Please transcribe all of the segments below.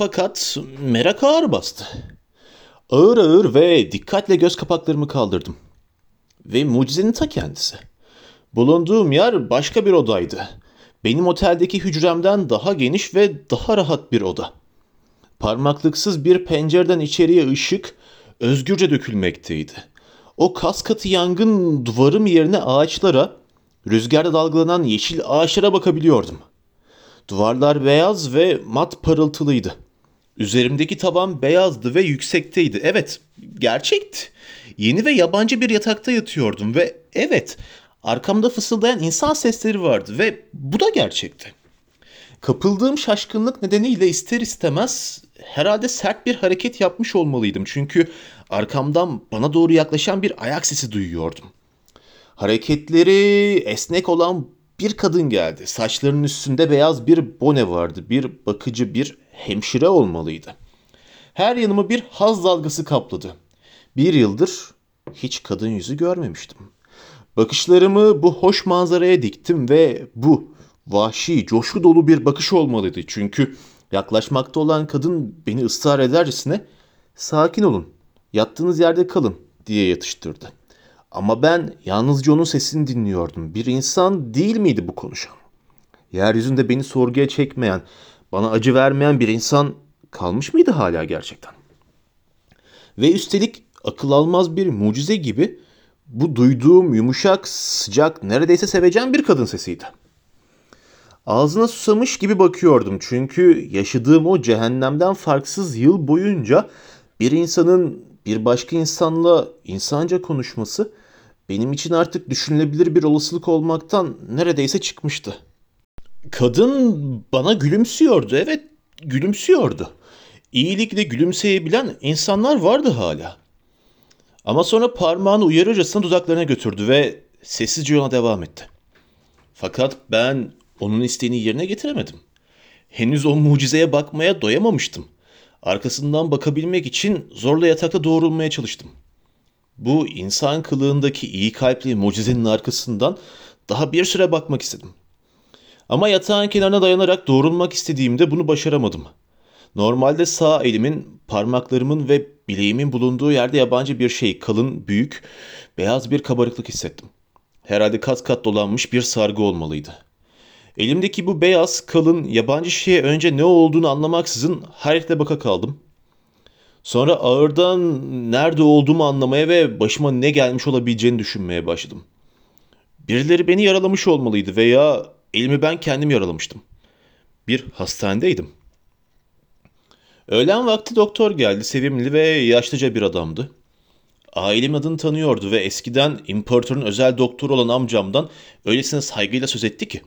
Fakat merak ağır bastı. Ağır ağır ve dikkatle göz kapaklarımı kaldırdım. Ve mucizenin ta kendisi. Bulunduğum yer başka bir odaydı. Benim oteldeki hücremden daha geniş ve daha rahat bir oda. Parmaklıksız bir pencereden içeriye ışık özgürce dökülmekteydi. O kas katı yangın duvarım yerine ağaçlara, rüzgarda dalgalanan yeşil ağaçlara bakabiliyordum. Duvarlar beyaz ve mat parıltılıydı. Üzerimdeki taban beyazdı ve yüksekteydi. Evet, gerçekti. Yeni ve yabancı bir yatakta yatıyordum ve evet, arkamda fısıldayan insan sesleri vardı ve bu da gerçekti. Kapıldığım şaşkınlık nedeniyle ister istemez herhalde sert bir hareket yapmış olmalıydım. Çünkü arkamdan bana doğru yaklaşan bir ayak sesi duyuyordum. Hareketleri esnek olan bir kadın geldi. Saçlarının üstünde beyaz bir bone vardı. Bir bakıcı, bir hemşire olmalıydı. Her yanımı bir haz dalgası kapladı. Bir yıldır hiç kadın yüzü görmemiştim. Bakışlarımı bu hoş manzaraya diktim ve bu vahşi, coşku dolu bir bakış olmalıydı. Çünkü yaklaşmakta olan kadın beni ısrar edercesine sakin olun, yattığınız yerde kalın diye yatıştırdı. Ama ben yalnızca onun sesini dinliyordum. Bir insan değil miydi bu konuşan? Yeryüzünde beni sorguya çekmeyen, bana acı vermeyen bir insan kalmış mıydı hala gerçekten? Ve üstelik akıl almaz bir mucize gibi bu duyduğum yumuşak, sıcak, neredeyse sevecen bir kadın sesiydi. Ağzına susamış gibi bakıyordum çünkü yaşadığım o cehennemden farksız yıl boyunca bir insanın bir başka insanla insanca konuşması benim için artık düşünülebilir bir olasılık olmaktan neredeyse çıkmıştı. Kadın bana gülümsüyordu. Evet, gülümsüyordu. İyilikle gülümseyebilen insanlar vardı hala. Ama sonra parmağını uyarırcasına dudaklarına götürdü ve sessizce yola devam etti. Fakat ben onun isteğini yerine getiremedim. Henüz o mucizeye bakmaya doyamamıştım. Arkasından bakabilmek için zorla yatakta doğrulmaya çalıştım. Bu insan kılığındaki iyi kalpli mucizenin arkasından daha bir süre bakmak istedim. Ama yatağın kenarına dayanarak doğrulmak istediğimde bunu başaramadım. Normalde sağ elimin, parmaklarımın ve bileğimin bulunduğu yerde yabancı bir şey, kalın, büyük, beyaz bir kabarıklık hissettim. Herhalde kat kat dolanmış bir sargı olmalıydı. Elimdeki bu beyaz, kalın, yabancı şeye önce ne olduğunu anlamaksızın hayretle baka kaldım. Sonra ağırdan nerede olduğumu anlamaya ve başıma ne gelmiş olabileceğini düşünmeye başladım. Birileri beni yaralamış olmalıydı veya elimi ben kendim yaralamıştım. Bir hastanedeydim. Öğlen vakti doktor geldi. Sevimli ve yaşlıca bir adamdı. Ailemin adını tanıyordu ve eskiden imparatorun özel doktoru olan amcamdan öylesine saygıyla söz etti ki.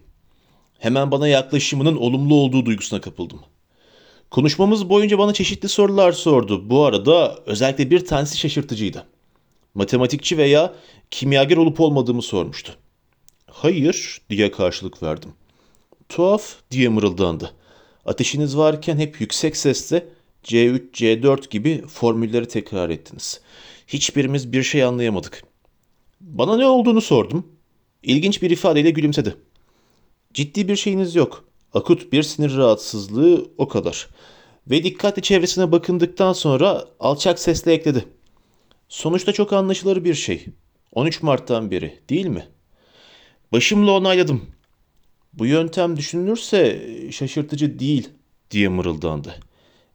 Hemen bana yaklaşımının olumlu olduğu duygusuna kapıldım. Konuşmamız boyunca bana çeşitli sorular sordu. Bu arada özellikle bir tanesi şaşırtıcıydı. Matematikçi veya kimyager olup olmadığımı sormuştu. Hayır diye karşılık verdim. Tuhaf diye mırıldandı. Ateşiniz varken hep yüksek sesle C3, C4 gibi formülleri tekrar ettiniz. Hiçbirimiz bir şey anlayamadık. Bana ne olduğunu sordum. İlginç bir ifadeyle gülümsedi. Ciddi bir şeyiniz yok. Akut bir sinir rahatsızlığı o kadar. Ve dikkatli çevresine bakındıktan sonra alçak sesle ekledi. Sonuçta çok anlaşılır bir şey. 13 Mart'tan beri değil mi? Başımla onayladım. Bu yöntem düşünülürse şaşırtıcı değil diye mırıldandı.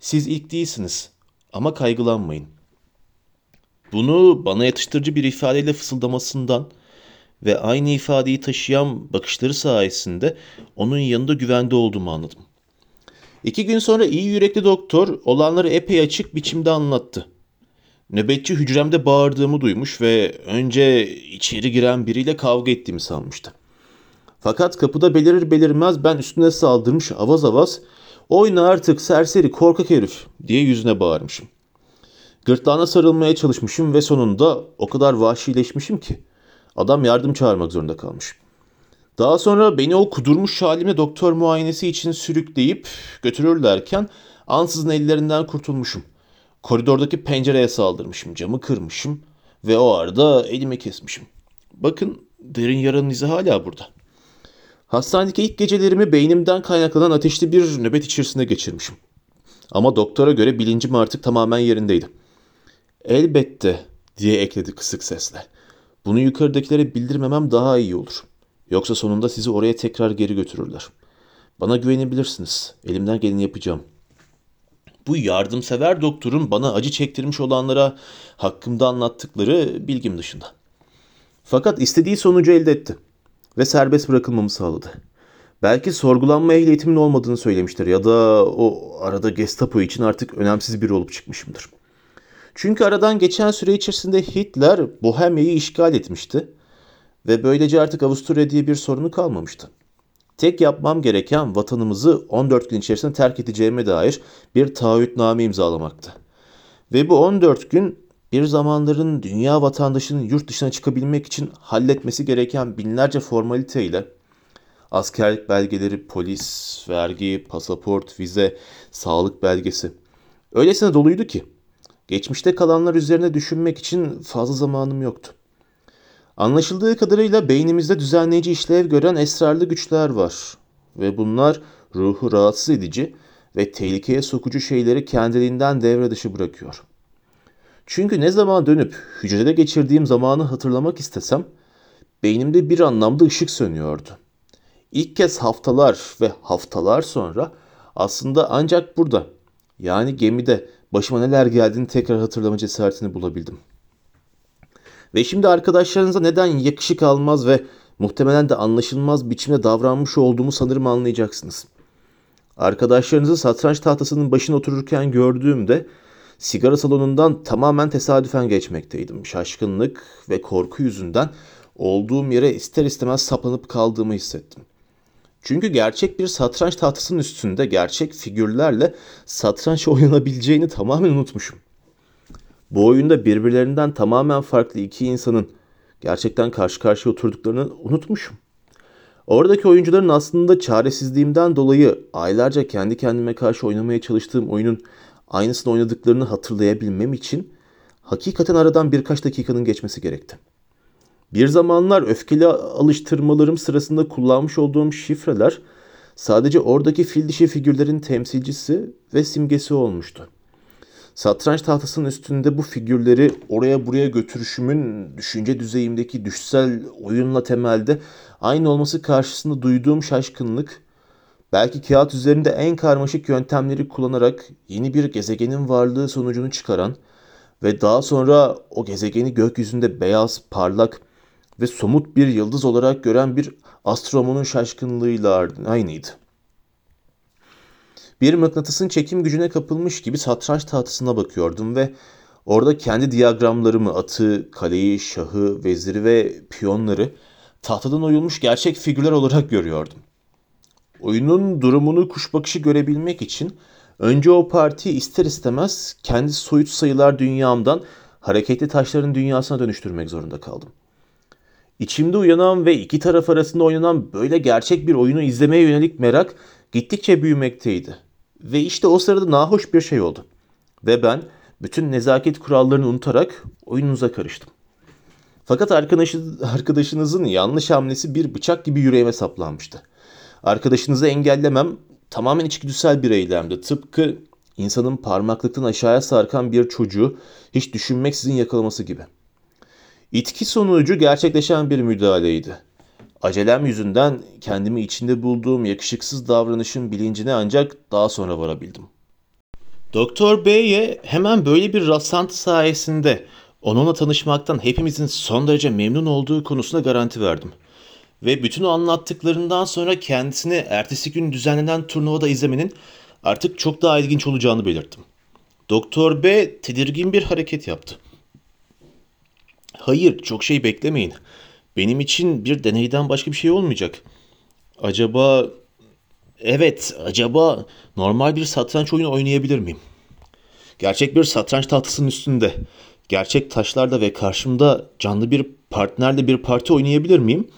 Siz ilk değilsiniz ama kaygılanmayın. Bunu bana yatıştırıcı bir ifadeyle fısıldamasından ve aynı ifadeyi taşıyan bakışları sayesinde onun yanında güvende olduğumu anladım. İki gün sonra iyi yürekli doktor olanları epey açık biçimde anlattı. Nöbetçi hücremde bağırdığımı duymuş ve önce içeri giren biriyle kavga ettiğimi sanmıştı. Fakat kapıda belirir belirmez ben üstüne saldırmış avaz avaz oyna artık serseri korkak herif diye yüzüne bağırmışım. Gırtlağına sarılmaya çalışmışım ve sonunda o kadar vahşileşmişim ki adam yardım çağırmak zorunda kalmış. Daha sonra beni o kudurmuş halimle doktor muayenesi için sürükleyip götürürlerken ansızın ellerinden kurtulmuşum. Koridordaki pencereye saldırmışım, camı kırmışım ve o arada elimi kesmişim. Bakın derin yaranın izi hala burada. Hastanedeki ilk gecelerimi beynimden kaynaklanan ateşli bir nöbet içerisinde geçirmişim. Ama doktora göre bilincim artık tamamen yerindeydi. Elbette diye ekledi kısık sesle. Bunu yukarıdakilere bildirmemem daha iyi olur. Yoksa sonunda sizi oraya tekrar geri götürürler. Bana güvenebilirsiniz. Elimden geleni yapacağım. Bu yardımsever doktorun bana acı çektirmiş olanlara hakkımda anlattıkları bilgim dışında. Fakat istediği sonucu elde etti ve serbest bırakılmamı sağladı. Belki sorgulanma ehliyetimin olmadığını söylemiştir ya da o arada Gestapo için artık önemsiz biri olup çıkmışımdır. Çünkü aradan geçen süre içerisinde Hitler Bohemya'yı işgal etmişti ve böylece artık Avusturya diye bir sorunu kalmamıştı. Tek yapmam gereken vatanımızı 14 gün içerisinde terk edeceğime dair bir taahhütname imzalamaktı. Ve bu 14 gün bir zamanların dünya vatandaşının yurt dışına çıkabilmek için halletmesi gereken binlerce formaliteyle askerlik belgeleri, polis, vergi, pasaport, vize, sağlık belgesi öylesine doluydu ki geçmişte kalanlar üzerine düşünmek için fazla zamanım yoktu. Anlaşıldığı kadarıyla beynimizde düzenleyici işlev gören esrarlı güçler var ve bunlar ruhu rahatsız edici ve tehlikeye sokucu şeyleri kendiliğinden devre dışı bırakıyor. Çünkü ne zaman dönüp hücrede geçirdiğim zamanı hatırlamak istesem beynimde bir anlamda ışık sönüyordu. İlk kez haftalar ve haftalar sonra aslında ancak burada yani gemide başıma neler geldiğini tekrar hatırlama cesaretini bulabildim. Ve şimdi arkadaşlarınıza neden yakışık almaz ve muhtemelen de anlaşılmaz biçimde davranmış olduğumu sanırım anlayacaksınız. Arkadaşlarınızı satranç tahtasının başına otururken gördüğümde sigara salonundan tamamen tesadüfen geçmekteydim. Şaşkınlık ve korku yüzünden olduğum yere ister istemez saplanıp kaldığımı hissettim. Çünkü gerçek bir satranç tahtasının üstünde gerçek figürlerle satranç oynanabileceğini tamamen unutmuşum. Bu oyunda birbirlerinden tamamen farklı iki insanın gerçekten karşı karşıya oturduklarını unutmuşum. Oradaki oyuncuların aslında çaresizliğimden dolayı aylarca kendi kendime karşı oynamaya çalıştığım oyunun aynısını oynadıklarını hatırlayabilmem için hakikaten aradan birkaç dakikanın geçmesi gerekti. Bir zamanlar öfkeli alıştırmalarım sırasında kullanmış olduğum şifreler sadece oradaki fil dişi figürlerin temsilcisi ve simgesi olmuştu. Satranç tahtasının üstünde bu figürleri oraya buraya götürüşümün düşünce düzeyimdeki düşsel oyunla temelde aynı olması karşısında duyduğum şaşkınlık, belki kağıt üzerinde en karmaşık yöntemleri kullanarak yeni bir gezegenin varlığı sonucunu çıkaran ve daha sonra o gezegeni gökyüzünde beyaz, parlak ve somut bir yıldız olarak gören bir astronomun şaşkınlığıyla aynıydı. Bir mıknatısın çekim gücüne kapılmış gibi satranç tahtasına bakıyordum ve orada kendi diyagramlarımı, atı, kaleyi, şahı, veziri ve piyonları tahtadan oyulmuş gerçek figürler olarak görüyordum. Oyunun durumunu kuş bakışı görebilmek için önce o partiyi ister istemez kendi soyut sayılar dünyamdan hareketli taşların dünyasına dönüştürmek zorunda kaldım. İçimde uyanan ve iki taraf arasında oynanan böyle gerçek bir oyunu izlemeye yönelik merak gittikçe büyümekteydi. Ve işte o sırada nahoş bir şey oldu. Ve ben bütün nezaket kurallarını unutarak oyununuza karıştım. Fakat arkadaşınızın yanlış hamlesi bir bıçak gibi yüreğime saplanmıştı. Arkadaşınızı engellemem tamamen içgüdüsel bir eylemdi. Tıpkı insanın parmaklıktan aşağıya sarkan bir çocuğu hiç düşünmeksizin yakalaması gibi. İtki sonucu gerçekleşen bir müdahaleydi. Acelem yüzünden kendimi içinde bulduğum yakışıksız davranışın bilincine ancak daha sonra varabildim. Doktor Bey'e hemen böyle bir rastlantı sayesinde onunla tanışmaktan hepimizin son derece memnun olduğu konusunda garanti verdim. Ve bütün o anlattıklarından sonra kendisini ertesi gün düzenlenen turnuvada izlemenin artık çok daha ilginç olacağını belirttim. Doktor B tedirgin bir hareket yaptı. Hayır, çok şey beklemeyin. Benim için bir deneyden başka bir şey olmayacak. Acaba evet, acaba normal bir satranç oyunu oynayabilir miyim? Gerçek bir satranç tahtasının üstünde, gerçek taşlarda ve karşımda canlı bir partnerle bir parti oynayabilir miyim?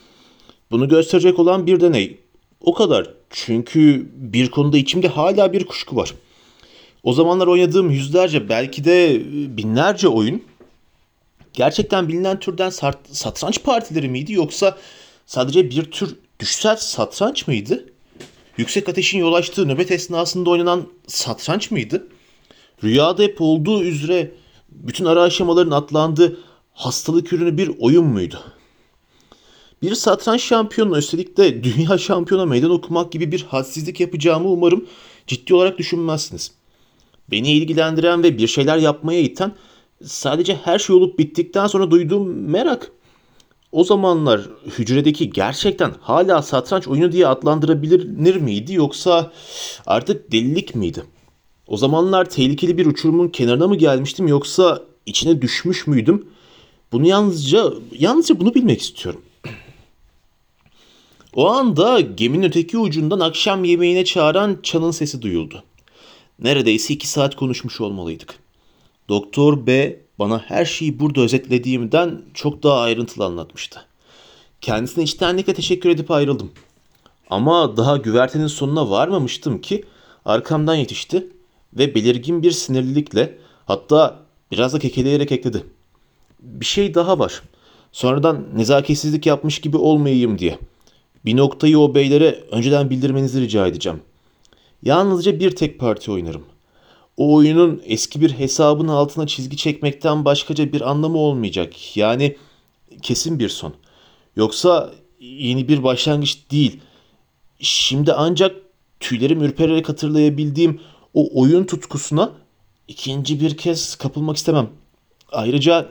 Bunu gösterecek olan bir deney. O kadar. Çünkü bir konuda içimde hala bir kuşku var. O zamanlar oynadığım yüzlerce belki de binlerce oyun gerçekten bilinen türden satranç partileri miydi yoksa sadece bir tür düşsel satranç mıydı? yüksek ateşin yol açtığı nöbet esnasında oynanan satranç mıydı? Rüyada hep olduğu üzere bütün ara aşamaların atlandığı hastalık ürünü bir oyun muydu? Bir satranç şampiyonu üstelik de dünya şampiyona meydan okumak gibi bir hadsizlik yapacağımı umarım ciddi olarak düşünmezsiniz. Beni ilgilendiren ve bir şeyler yapmaya iten sadece her şey olup bittikten sonra duyduğum merak. O zamanlar hücredeki gerçekten hala satranç oyunu diye adlandırabilir miydi yoksa artık delilik miydi? O zamanlar tehlikeli bir uçurumun kenarına mı gelmiştim yoksa içine düşmüş müydüm? Bunu yalnızca yalnızca bunu bilmek istiyorum. O anda geminin öteki ucundan akşam yemeğine çağıran çanın sesi duyuldu. Neredeyse iki saat konuşmuş olmalıydık. Doktor B bana her şeyi burada özetlediğimden çok daha ayrıntılı anlatmıştı. Kendisine içtenlikle teşekkür edip ayrıldım. Ama daha güvertenin sonuna varmamıştım ki arkamdan yetişti ve belirgin bir sinirlilikle hatta biraz da kekeleyerek ekledi. Bir şey daha var. Sonradan nezaketsizlik yapmış gibi olmayayım diye. Bir noktayı o beylere önceden bildirmenizi rica edeceğim. Yalnızca bir tek parti oynarım. O oyunun eski bir hesabın altına çizgi çekmekten başkaca bir anlamı olmayacak. Yani kesin bir son. Yoksa yeni bir başlangıç değil. Şimdi ancak tüylerim ürpererek hatırlayabildiğim o oyun tutkusuna ikinci bir kez kapılmak istemem. Ayrıca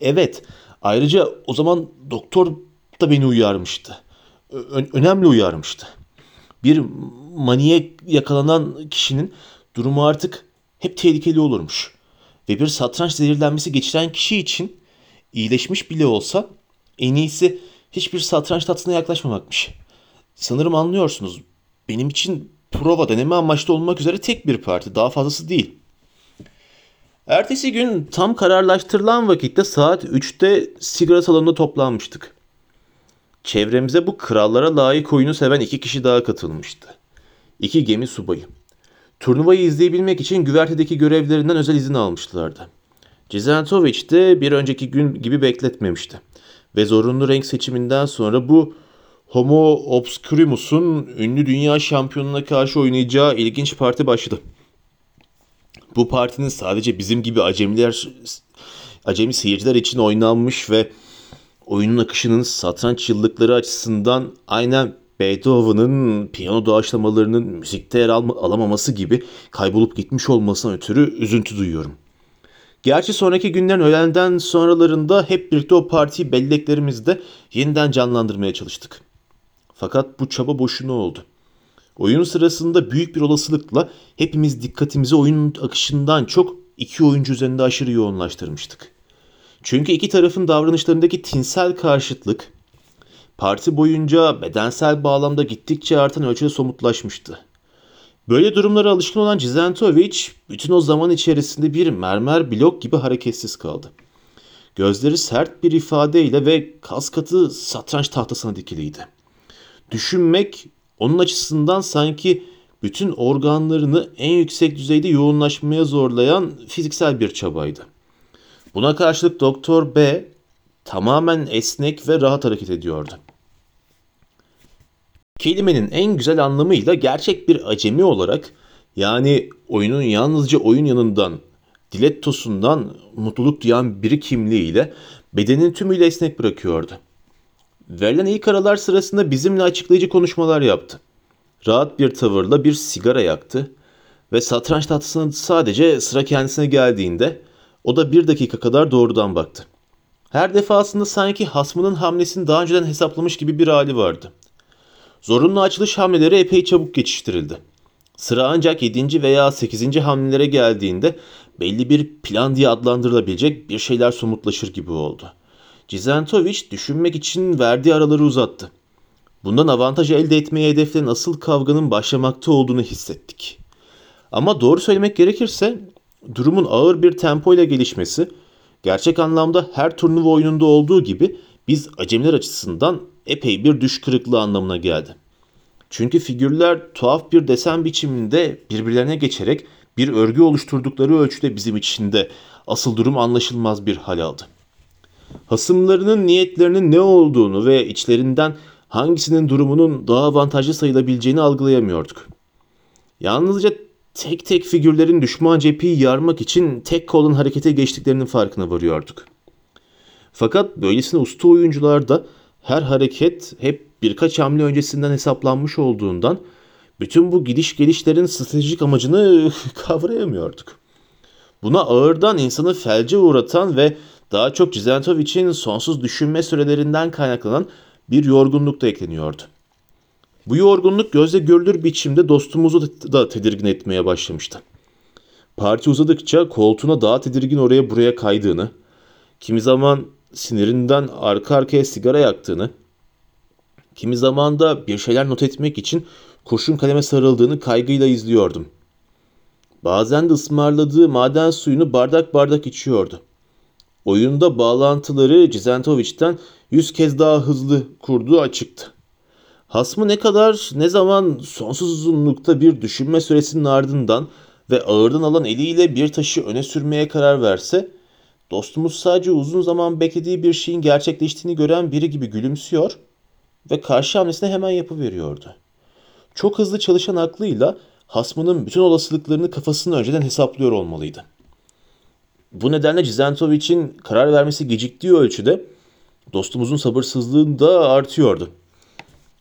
evet, ayrıca o zaman doktor da beni uyarmıştı. Ö- önemli uyarmıştı. Bir maniye yakalanan kişinin durumu artık hep tehlikeli olurmuş. Ve bir satranç zehirlenmesi geçiren kişi için iyileşmiş bile olsa en iyisi hiçbir satranç tatlısına yaklaşmamakmış. Sanırım anlıyorsunuz. Benim için prova deneme amaçlı olmak üzere tek bir parti. Daha fazlası değil. Ertesi gün tam kararlaştırılan vakitte saat 3'te sigara salonunda toplanmıştık. Çevremize bu krallara layık oyunu seven iki kişi daha katılmıştı. İki gemi subayı. Turnuvayı izleyebilmek için güvertedeki görevlerinden özel izin almışlardı. Cizentovic de bir önceki gün gibi bekletmemişti. Ve zorunlu renk seçiminden sonra bu Homo Obscurimus'un ünlü dünya şampiyonuna karşı oynayacağı ilginç parti başladı. Bu partinin sadece bizim gibi acemiler, acemi seyirciler için oynanmış ve oyunun akışının satranç yıllıkları açısından aynen Beethoven'ın piyano doğaçlamalarının müzikte yer alma, alamaması gibi kaybolup gitmiş olmasına ötürü üzüntü duyuyorum. Gerçi sonraki günlerin öğlenden sonralarında hep birlikte o partiyi belleklerimizde yeniden canlandırmaya çalıştık. Fakat bu çaba boşuna oldu. Oyun sırasında büyük bir olasılıkla hepimiz dikkatimizi oyunun akışından çok iki oyuncu üzerinde aşırı yoğunlaştırmıştık. Çünkü iki tarafın davranışlarındaki tinsel karşıtlık parti boyunca bedensel bağlamda gittikçe artan ölçüde somutlaşmıştı. Böyle durumlara alışkın olan Cizentovic bütün o zaman içerisinde bir mermer blok gibi hareketsiz kaldı. Gözleri sert bir ifadeyle ve kas katı satranç tahtasına dikiliydi. Düşünmek onun açısından sanki bütün organlarını en yüksek düzeyde yoğunlaşmaya zorlayan fiziksel bir çabaydı. Buna karşılık Doktor B tamamen esnek ve rahat hareket ediyordu. Kelimenin en güzel anlamıyla gerçek bir acemi olarak yani oyunun yalnızca oyun yanından, dilettosundan mutluluk duyan biri kimliğiyle bedenin tümüyle esnek bırakıyordu. Verilen ilk aralar sırasında bizimle açıklayıcı konuşmalar yaptı. Rahat bir tavırla bir sigara yaktı ve satranç tahtasına sadece sıra kendisine geldiğinde o da bir dakika kadar doğrudan baktı. Her defasında sanki hasmının hamlesini daha önceden hesaplamış gibi bir hali vardı. Zorunlu açılış hamleleri epey çabuk geçiştirildi. Sıra ancak 7. veya 8. hamlelere geldiğinde belli bir plan diye adlandırılabilecek bir şeyler somutlaşır gibi oldu. Cizentovic düşünmek için verdiği araları uzattı. Bundan avantaj elde etmeye hedeflenen asıl kavganın başlamakta olduğunu hissettik. Ama doğru söylemek gerekirse durumun ağır bir tempoyla gelişmesi gerçek anlamda her turnuva oyununda olduğu gibi biz acemiler açısından epey bir düş kırıklığı anlamına geldi. Çünkü figürler tuhaf bir desen biçiminde birbirlerine geçerek bir örgü oluşturdukları ölçüde bizim için de asıl durum anlaşılmaz bir hal aldı. Hasımlarının niyetlerinin ne olduğunu ve içlerinden hangisinin durumunun daha avantajlı sayılabileceğini algılayamıyorduk. Yalnızca tek tek figürlerin düşman cepheyi yarmak için tek kolun harekete geçtiklerinin farkına varıyorduk. Fakat böylesine usta oyuncularda her hareket hep birkaç hamle öncesinden hesaplanmış olduğundan bütün bu gidiş gelişlerin stratejik amacını kavrayamıyorduk. Buna ağırdan insanı felce uğratan ve daha çok Cizentovic'in sonsuz düşünme sürelerinden kaynaklanan bir yorgunluk da ekleniyordu. Bu yorgunluk gözle görülür biçimde dostumuzu da tedirgin etmeye başlamıştı. Parti uzadıkça koltuğuna daha tedirgin oraya buraya kaydığını, kimi zaman sinirinden arka arkaya sigara yaktığını, kimi zaman da bir şeyler not etmek için kurşun kaleme sarıldığını kaygıyla izliyordum. Bazen de ısmarladığı maden suyunu bardak bardak içiyordu. Oyunda bağlantıları Cizentovic'ten yüz kez daha hızlı kurduğu açıktı. Hasmı ne kadar ne zaman sonsuz uzunlukta bir düşünme süresinin ardından ve ağırdan alan eliyle bir taşı öne sürmeye karar verse, dostumuz sadece uzun zaman beklediği bir şeyin gerçekleştiğini gören biri gibi gülümsüyor ve karşı hamlesine hemen yapıveriyordu. Çok hızlı çalışan aklıyla hasmının bütün olasılıklarını kafasında önceden hesaplıyor olmalıydı. Bu nedenle Cizentovic'in karar vermesi geciktiği ölçüde dostumuzun sabırsızlığı da artıyordu.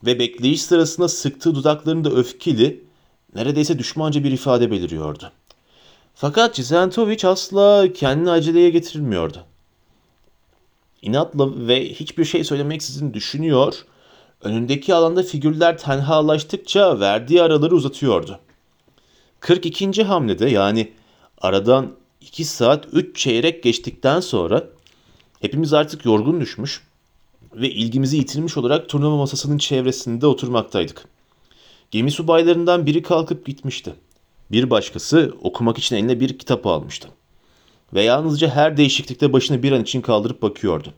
Ve bekleyiş sırasında sıktığı dudaklarında öfkeli, neredeyse düşmanca bir ifade beliriyordu. Fakat Cizentovic asla kendini aceleye getirilmiyordu. İnatla ve hiçbir şey söylemeksizin düşünüyor, önündeki alanda figürler tenhalaştıkça verdiği araları uzatıyordu. 42. hamlede yani aradan 2 saat 3 çeyrek geçtikten sonra hepimiz artık yorgun düşmüş ve ilgimizi yitirmiş olarak turnuva masasının çevresinde oturmaktaydık. Gemi subaylarından biri kalkıp gitmişti. Bir başkası okumak için eline bir kitap almıştı. Ve yalnızca her değişiklikte başını bir an için kaldırıp bakıyordu.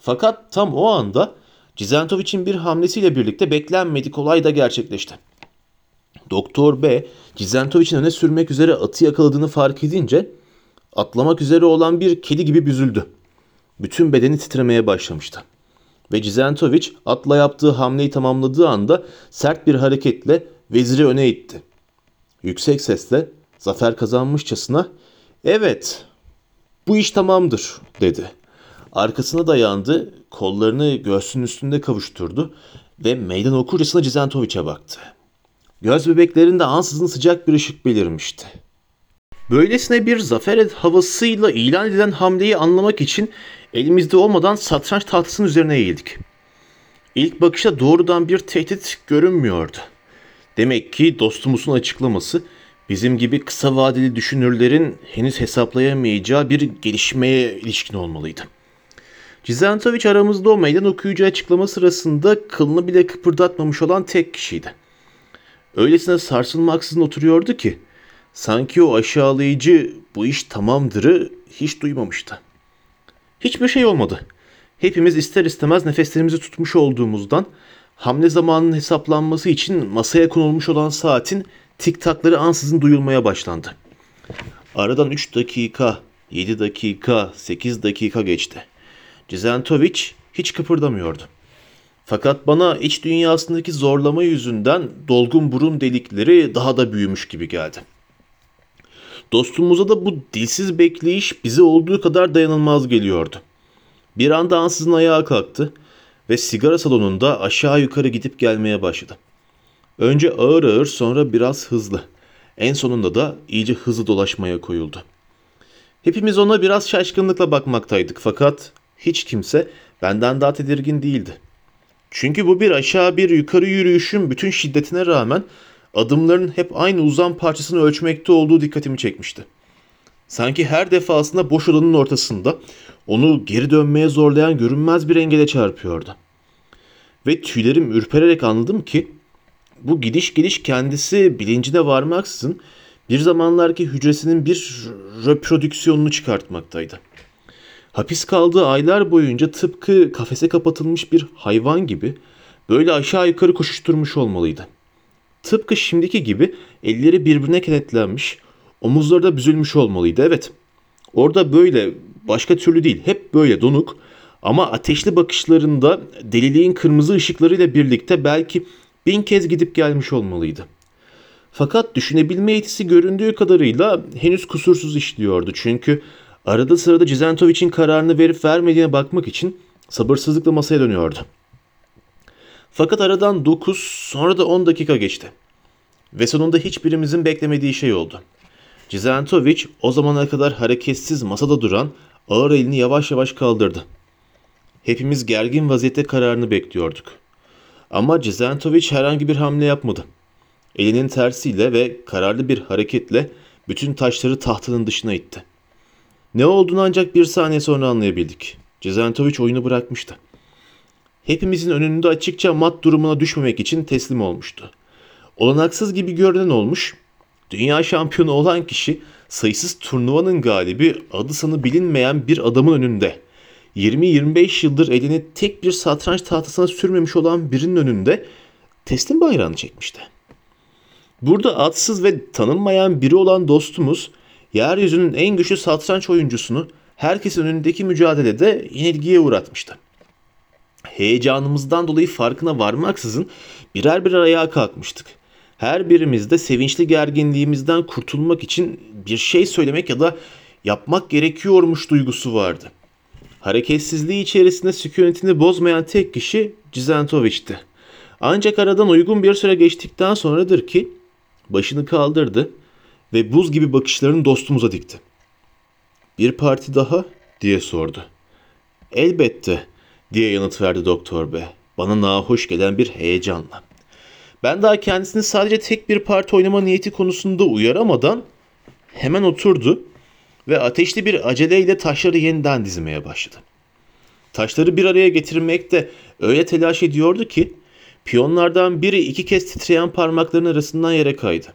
Fakat tam o anda Cizentovic'in bir hamlesiyle birlikte beklenmedik olay da gerçekleşti. Doktor B, Cizentovic'in öne sürmek üzere atı yakaladığını fark edince atlamak üzere olan bir kedi gibi büzüldü. Bütün bedeni titremeye başlamıştı. Ve Cizentovic atla yaptığı hamleyi tamamladığı anda sert bir hareketle veziri öne itti. Yüksek sesle zafer kazanmışçasına "Evet, bu iş tamamdır." dedi. Arkasına dayandı, kollarını göğsünün üstünde kavuşturdu ve meydan okurcasına Cizentovic'e baktı. Göz bebeklerinde ansızın sıcak bir ışık belirmişti. Böylesine bir zafer havasıyla ilan edilen hamleyi anlamak için elimizde olmadan satranç tahtasının üzerine eğildik. İlk bakışta doğrudan bir tehdit görünmüyordu. Demek ki dostumuzun açıklaması bizim gibi kısa vadeli düşünürlerin henüz hesaplayamayacağı bir gelişmeye ilişkin olmalıydı. Cizentovic aramızda o meydan okuyucu açıklama sırasında kılını bile kıpırdatmamış olan tek kişiydi. Öylesine sarsılmaksızın oturuyordu ki sanki o aşağılayıcı bu iş tamamdırı hiç duymamıştı. Hiçbir şey olmadı. Hepimiz ister istemez nefeslerimizi tutmuş olduğumuzdan hamle zamanının hesaplanması için masaya konulmuş olan saatin tik takları ansızın duyulmaya başlandı. Aradan 3 dakika, 7 dakika, 8 dakika geçti. Cizentovic hiç kıpırdamıyordu. Fakat bana iç dünyasındaki zorlama yüzünden dolgun burun delikleri daha da büyümüş gibi geldi. Dostumuza da bu dilsiz bekleyiş bize olduğu kadar dayanılmaz geliyordu. Bir anda ansızın ayağa kalktı ve sigara salonunda aşağı yukarı gidip gelmeye başladı. Önce ağır ağır sonra biraz hızlı. En sonunda da iyice hızlı dolaşmaya koyuldu. Hepimiz ona biraz şaşkınlıkla bakmaktaydık fakat hiç kimse benden daha tedirgin değildi. Çünkü bu bir aşağı bir yukarı yürüyüşün bütün şiddetine rağmen adımların hep aynı uzam parçasını ölçmekte olduğu dikkatimi çekmişti. Sanki her defasında boş odanın ortasında onu geri dönmeye zorlayan görünmez bir engele çarpıyordu. Ve tüylerim ürpererek anladım ki bu gidiş geliş kendisi bilincine varmaksızın bir zamanlarki hücresinin bir reprodüksiyonunu çıkartmaktaydı. Hapis kaldığı aylar boyunca tıpkı kafese kapatılmış bir hayvan gibi böyle aşağı yukarı koşuşturmuş olmalıydı. Tıpkı şimdiki gibi elleri birbirine kenetlenmiş, omuzları da büzülmüş olmalıydı. Evet, orada böyle, başka türlü değil, hep böyle donuk, Ama ateşli bakışlarında deliliğin kırmızı ışıklarıyla birlikte belki bin kez gidip gelmiş olmalıydı. Fakat düşünebilme yetisi göründüğü kadarıyla henüz kusursuz işliyordu. Çünkü arada sırada Cizentovic'in kararını verip vermediğine bakmak için sabırsızlıkla masaya dönüyordu. Fakat aradan 9 sonra da 10 dakika geçti. Ve sonunda hiçbirimizin beklemediği şey oldu. Cizentovic o zamana kadar hareketsiz masada duran ağır elini yavaş yavaş kaldırdı. Hepimiz gergin vaziyette kararını bekliyorduk. Ama Cizentovic herhangi bir hamle yapmadı. Elinin tersiyle ve kararlı bir hareketle bütün taşları tahtanın dışına itti. Ne olduğunu ancak bir saniye sonra anlayabildik. Cizentovic oyunu bırakmıştı. Hepimizin önünde açıkça mat durumuna düşmemek için teslim olmuştu. Olanaksız gibi görünen olmuş, dünya şampiyonu olan kişi sayısız turnuvanın galibi adı sanı bilinmeyen bir adamın önünde. 20-25 yıldır elini tek bir satranç tahtasına sürmemiş olan birinin önünde teslim bayrağını çekmişti. Burada atsız ve tanınmayan biri olan dostumuz yeryüzünün en güçlü satranç oyuncusunu herkesin önündeki mücadelede yenilgiye uğratmıştı. Heyecanımızdan dolayı farkına varmaksızın birer birer ayağa kalkmıştık. Her birimiz de sevinçli gerginliğimizden kurtulmak için bir şey söylemek ya da yapmak gerekiyormuş duygusu vardı. Hareketsizliği içerisinde sükunetini bozmayan tek kişi Cizentoviç'ti. Ancak aradan uygun bir süre geçtikten sonradır ki başını kaldırdı ve buz gibi bakışlarını dostumuza dikti. Bir parti daha diye sordu. Elbette diye yanıt verdi doktor bey. Bana nahoş gelen bir heyecanla. Ben daha kendisini sadece tek bir parti oynama niyeti konusunda uyaramadan hemen oturdu ve ateşli bir aceleyle taşları yeniden dizmeye başladı. Taşları bir araya getirmekte öyle telaş ediyordu ki piyonlardan biri iki kez titreyen parmakların arasından yere kaydı.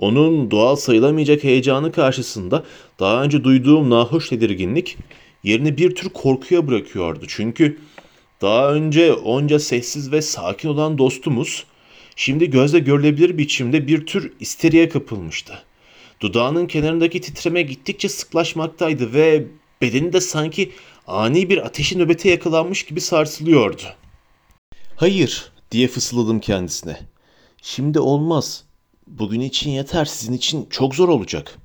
Onun doğal sayılamayacak heyecanı karşısında daha önce duyduğum nahoş tedirginlik yerini bir tür korkuya bırakıyordu. Çünkü daha önce onca sessiz ve sakin olan dostumuz şimdi gözle görülebilir biçimde bir tür isteriye kapılmıştı. Dudağının kenarındaki titreme gittikçe sıklaşmaktaydı ve bedeni de sanki ani bir ateşin nöbete yakalanmış gibi sarsılıyordu. Hayır diye fısıldadım kendisine. Şimdi olmaz. Bugün için yeter sizin için çok zor olacak.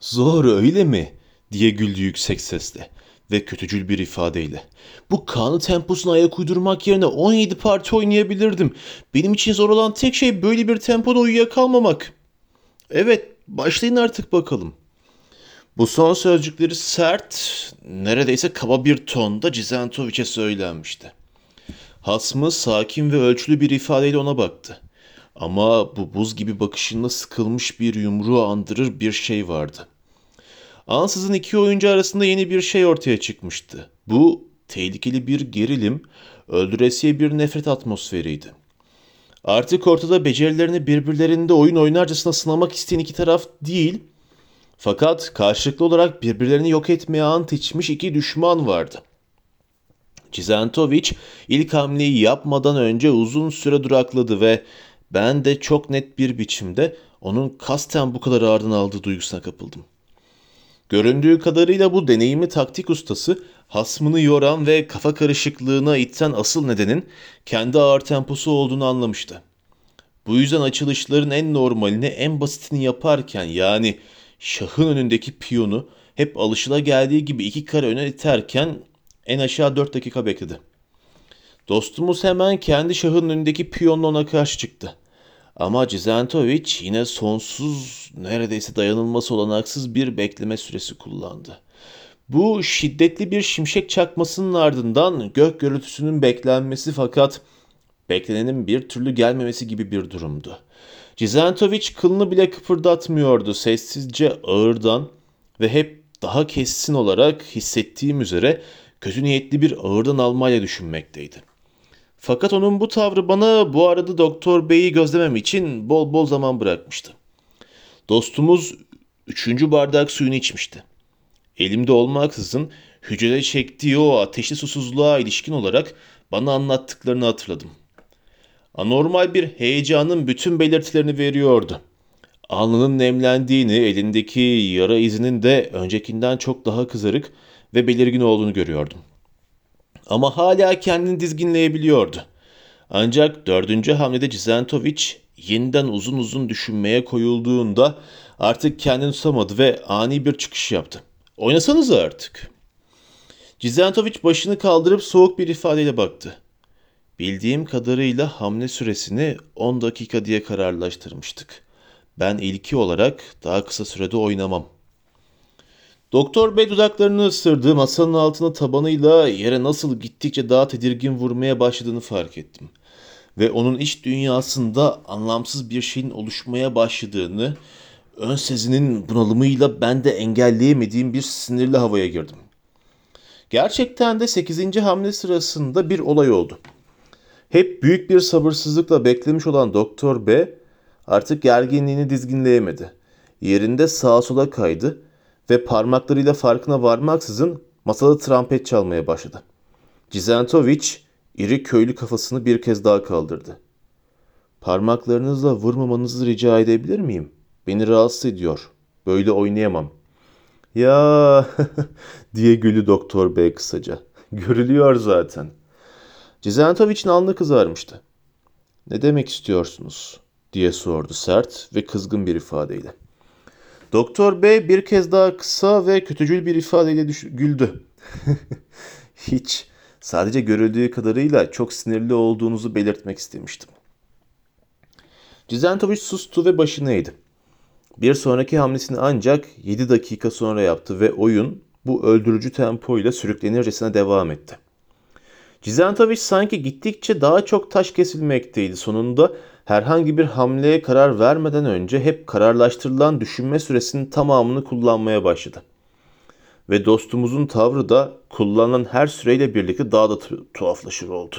Zor öyle mi? diye güldü yüksek sesle ve kötücül bir ifadeyle. Bu kanı temposuna ayak uydurmak yerine 17 parti oynayabilirdim. Benim için zor olan tek şey böyle bir tempoda uyuyakalmamak. Evet, başlayın artık bakalım. Bu son sözcükleri sert, neredeyse kaba bir tonda Cizentovic'e söylenmişti. Hasmı sakin ve ölçülü bir ifadeyle ona baktı. Ama bu buz gibi bakışında sıkılmış bir yumruğu andırır bir şey vardı. Ansızın iki oyuncu arasında yeni bir şey ortaya çıkmıştı. Bu tehlikeli bir gerilim, öldüresiye bir nefret atmosferiydi. Artık ortada becerilerini birbirlerinde oyun oynarcasına sınamak isteyen iki taraf değil, fakat karşılıklı olarak birbirlerini yok etmeye ant içmiş iki düşman vardı. Cizentovic ilk hamleyi yapmadan önce uzun süre durakladı ve ben de çok net bir biçimde onun kasten bu kadar ağırdan aldığı duygusuna kapıldım. Göründüğü kadarıyla bu deneyimi taktik ustası hasmını yoran ve kafa karışıklığına iten asıl nedenin kendi ağır temposu olduğunu anlamıştı. Bu yüzden açılışların en normalini en basitini yaparken yani şahın önündeki piyonu hep alışıla geldiği gibi iki kare öne iterken en aşağı 4 dakika bekledi. Dostumuz hemen kendi şahın önündeki piyonla ona karşı çıktı. Ama Cizentovic yine sonsuz, neredeyse dayanılması olanaksız bir bekleme süresi kullandı. Bu şiddetli bir şimşek çakmasının ardından gök gürültüsünün beklenmesi fakat beklenenin bir türlü gelmemesi gibi bir durumdu. Cizentovic kılını bile kıpırdatmıyordu sessizce ağırdan ve hep daha kesin olarak hissettiğim üzere kötü niyetli bir ağırdan almayla düşünmekteydi. Fakat onun bu tavrı bana bu arada Doktor Bey'i gözlemem için bol bol zaman bırakmıştı. Dostumuz üçüncü bardak suyunu içmişti. Elimde olmaksızın hücrede çektiği o ateşli susuzluğa ilişkin olarak bana anlattıklarını hatırladım. Anormal bir heyecanın bütün belirtilerini veriyordu. Alnının nemlendiğini, elindeki yara izinin de öncekinden çok daha kızarık ve belirgin olduğunu görüyordum. Ama hala kendini dizginleyebiliyordu. Ancak dördüncü hamlede Cizentovic yeniden uzun uzun düşünmeye koyulduğunda artık kendini tutamadı ve ani bir çıkış yaptı. Oynasanız artık. Cizentovic başını kaldırıp soğuk bir ifadeyle baktı. Bildiğim kadarıyla hamle süresini 10 dakika diye kararlaştırmıştık. Ben ilki olarak daha kısa sürede oynamam. Doktor Bey dudaklarını ısırdı, masanın altına tabanıyla yere nasıl gittikçe daha tedirgin vurmaya başladığını fark ettim. Ve onun iç dünyasında anlamsız bir şeyin oluşmaya başladığını, ön sezinin bunalımıyla ben de engelleyemediğim bir sinirli havaya girdim. Gerçekten de 8. hamle sırasında bir olay oldu. Hep büyük bir sabırsızlıkla beklemiş olan Doktor B artık gerginliğini dizginleyemedi. Yerinde sağa sola kaydı ve parmaklarıyla farkına varmaksızın masada trompet çalmaya başladı. Cizentovic iri köylü kafasını bir kez daha kaldırdı. Parmaklarınızla vurmamanızı rica edebilir miyim? Beni rahatsız ediyor. Böyle oynayamam. Ya diye güldü Doktor Bey kısaca. Görülüyor zaten. Cizentovic'in alnı kızarmıştı. Ne demek istiyorsunuz? diye sordu sert ve kızgın bir ifadeyle. Doktor Bey bir kez daha kısa ve kötücül bir ifadeyle düş- güldü. Hiç. Sadece görüldüğü kadarıyla çok sinirli olduğunuzu belirtmek istemiştim. Cizentovic sustu ve başını eğdi. Bir sonraki hamlesini ancak 7 dakika sonra yaptı ve oyun bu öldürücü tempoyla sürüklenircesine devam etti. Cizentovic sanki gittikçe daha çok taş kesilmekteydi. Sonunda herhangi bir hamleye karar vermeden önce hep kararlaştırılan düşünme süresinin tamamını kullanmaya başladı. Ve dostumuzun tavrı da kullanılan her süreyle birlikte daha da tuhaflaşır oldu.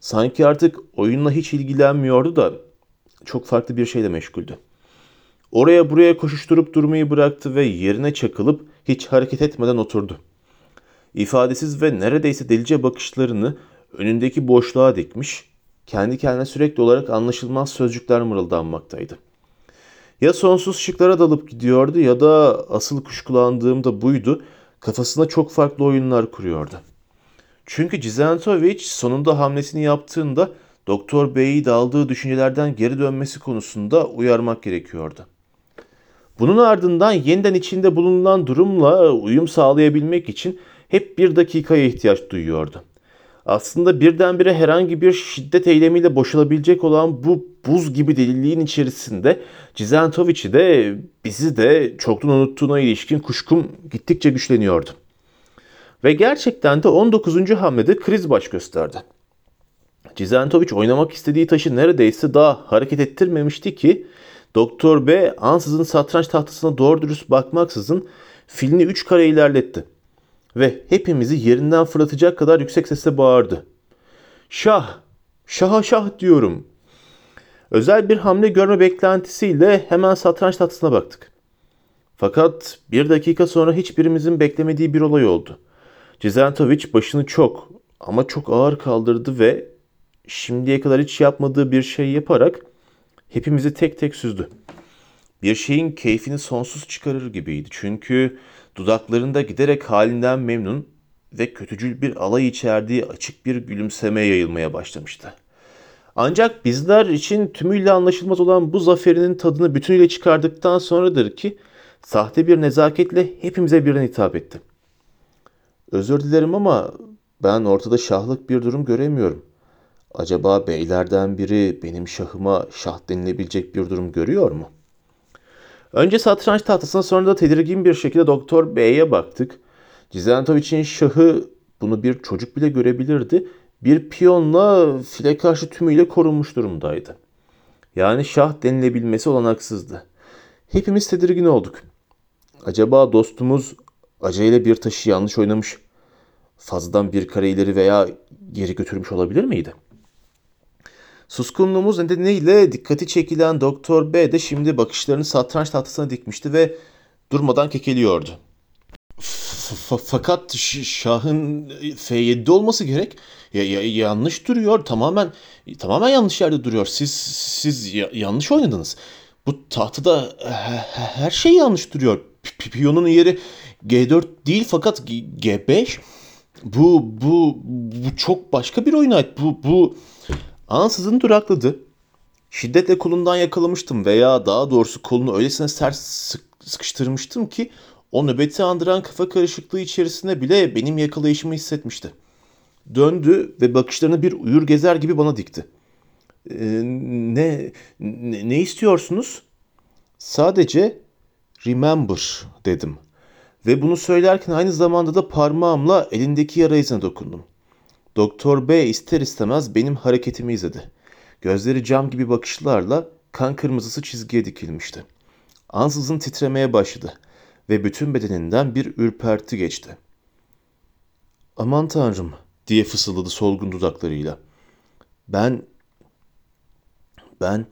Sanki artık oyunla hiç ilgilenmiyordu da çok farklı bir şeyle meşguldü. Oraya buraya koşuşturup durmayı bıraktı ve yerine çakılıp hiç hareket etmeden oturdu. İfadesiz ve neredeyse delice bakışlarını önündeki boşluğa dikmiş, kendi kendine sürekli olarak anlaşılmaz sözcükler mırıldanmaktaydı. Ya sonsuz şıklara dalıp gidiyordu ya da asıl kuşkulandığım da buydu, kafasına çok farklı oyunlar kuruyordu. Çünkü Cizentovic sonunda hamlesini yaptığında Doktor Bey'i daldığı düşüncelerden geri dönmesi konusunda uyarmak gerekiyordu. Bunun ardından yeniden içinde bulunan durumla uyum sağlayabilmek için hep bir dakikaya ihtiyaç duyuyordu. Aslında birdenbire herhangi bir şiddet eylemiyle boşalabilecek olan bu buz gibi deliliğin içerisinde Cizentovic'i de bizi de çoktan unuttuğuna ilişkin kuşkum gittikçe güçleniyordu. Ve gerçekten de 19. hamlede kriz baş gösterdi. Cizentovic oynamak istediği taşı neredeyse daha hareket ettirmemişti ki Doktor B ansızın satranç tahtasına doğru dürüst bakmaksızın filini 3 kare ilerletti ve hepimizi yerinden fırlatacak kadar yüksek sesle bağırdı. Şah! Şaha şah diyorum. Özel bir hamle görme beklentisiyle hemen satranç tahtasına baktık. Fakat bir dakika sonra hiçbirimizin beklemediği bir olay oldu. Cizentovic başını çok ama çok ağır kaldırdı ve şimdiye kadar hiç yapmadığı bir şey yaparak hepimizi tek tek süzdü. Bir şeyin keyfini sonsuz çıkarır gibiydi. Çünkü dudaklarında giderek halinden memnun ve kötücül bir alay içerdiği açık bir gülümseme yayılmaya başlamıştı. Ancak bizler için tümüyle anlaşılmaz olan bu zaferinin tadını bütünüyle çıkardıktan sonradır ki sahte bir nezaketle hepimize birden hitap etti. Özür dilerim ama ben ortada şahlık bir durum göremiyorum. Acaba beylerden biri benim şahıma şah denilebilecek bir durum görüyor mu? Önce satranç tahtasına sonra da tedirgin bir şekilde Doktor B'ye baktık. Cizentovic'in şahı bunu bir çocuk bile görebilirdi. Bir piyonla file karşı tümüyle korunmuş durumdaydı. Yani şah denilebilmesi olanaksızdı. Hepimiz tedirgin olduk. Acaba dostumuz acele bir taşı yanlış oynamış, fazladan bir kare ileri veya geri götürmüş olabilir miydi?'' Suskunluğumuz nedeniyle dikkati çekilen Doktor B de şimdi bakışlarını satranç tahtasına dikmişti ve durmadan kekeliyordu. Fakat Şah'ın F7'de olması gerek. Ya, ya, yanlış duruyor. Tamamen tamamen yanlış yerde duruyor. Siz siz ya, yanlış oynadınız. Bu tahtada her şey yanlış duruyor. Piyonun yeri G4 değil fakat G5. Bu, bu, bu çok başka bir oyun ait. Bu, bu... Ansızın durakladı. Şiddetle kolundan yakalamıştım veya daha doğrusu kolunu öylesine sert sık- sıkıştırmıştım ki o nöbeti andıran kafa karışıklığı içerisinde bile benim yakalayışımı hissetmişti. Döndü ve bakışlarını bir uyur gezer gibi bana dikti. "Ee, ne, ne, ne istiyorsunuz? Sadece remember dedim. Ve bunu söylerken aynı zamanda da parmağımla elindeki yara izine dokundum. Doktor B ister istemez benim hareketimi izledi. Gözleri cam gibi bakışlarla kan kırmızısı çizgiye dikilmişti. Ansızın titremeye başladı ve bütün bedeninden bir ürperti geçti. Aman tanrım diye fısıldadı solgun dudaklarıyla. Ben ben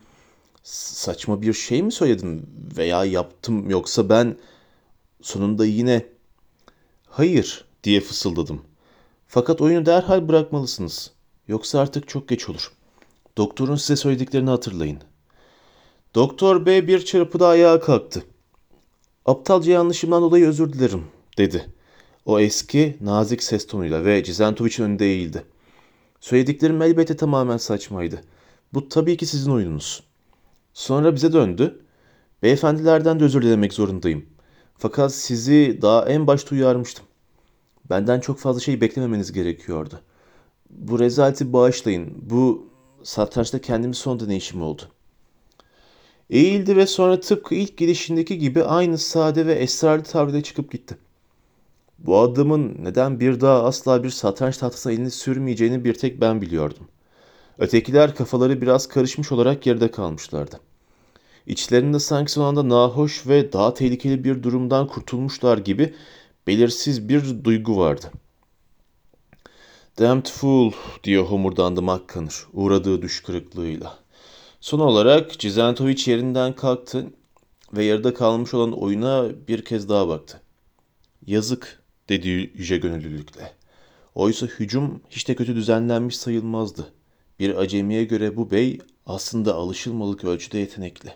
saçma bir şey mi söyledim veya yaptım yoksa ben sonunda yine hayır diye fısıldadım. Fakat oyunu derhal bırakmalısınız. Yoksa artık çok geç olur. Doktorun size söylediklerini hatırlayın. Doktor B bir çırpıda ayağa kalktı. Aptalca yanlışımdan dolayı özür dilerim, dedi. O eski, nazik ses tonuyla ve Cizentovic'in önünde eğildi. Söylediklerim elbette tamamen saçmaydı. Bu tabii ki sizin oyununuz. Sonra bize döndü. Beyefendilerden de özür dilemek zorundayım. Fakat sizi daha en başta uyarmıştım. Benden çok fazla şey beklememeniz gerekiyordu. Bu rezaleti bağışlayın. Bu satrançta kendimi son deneyişim oldu. Eğildi ve sonra tıpkı ilk gidişindeki gibi aynı sade ve esrarlı tavrıyla çıkıp gitti. Bu adamın neden bir daha asla bir satranç tahtasına elini sürmeyeceğini bir tek ben biliyordum. Ötekiler kafaları biraz karışmış olarak geride kalmışlardı. İçlerinde sanki son anda nahoş ve daha tehlikeli bir durumdan kurtulmuşlar gibi belirsiz bir duygu vardı. Damned fool diye homurdandı McConnor uğradığı düş kırıklığıyla. Son olarak Cizentovic yerinden kalktı ve yarıda kalmış olan oyuna bir kez daha baktı. Yazık dedi yüce gönüllülükle. Oysa hücum hiç de kötü düzenlenmiş sayılmazdı. Bir acemiye göre bu bey aslında alışılmalık ölçüde yetenekli.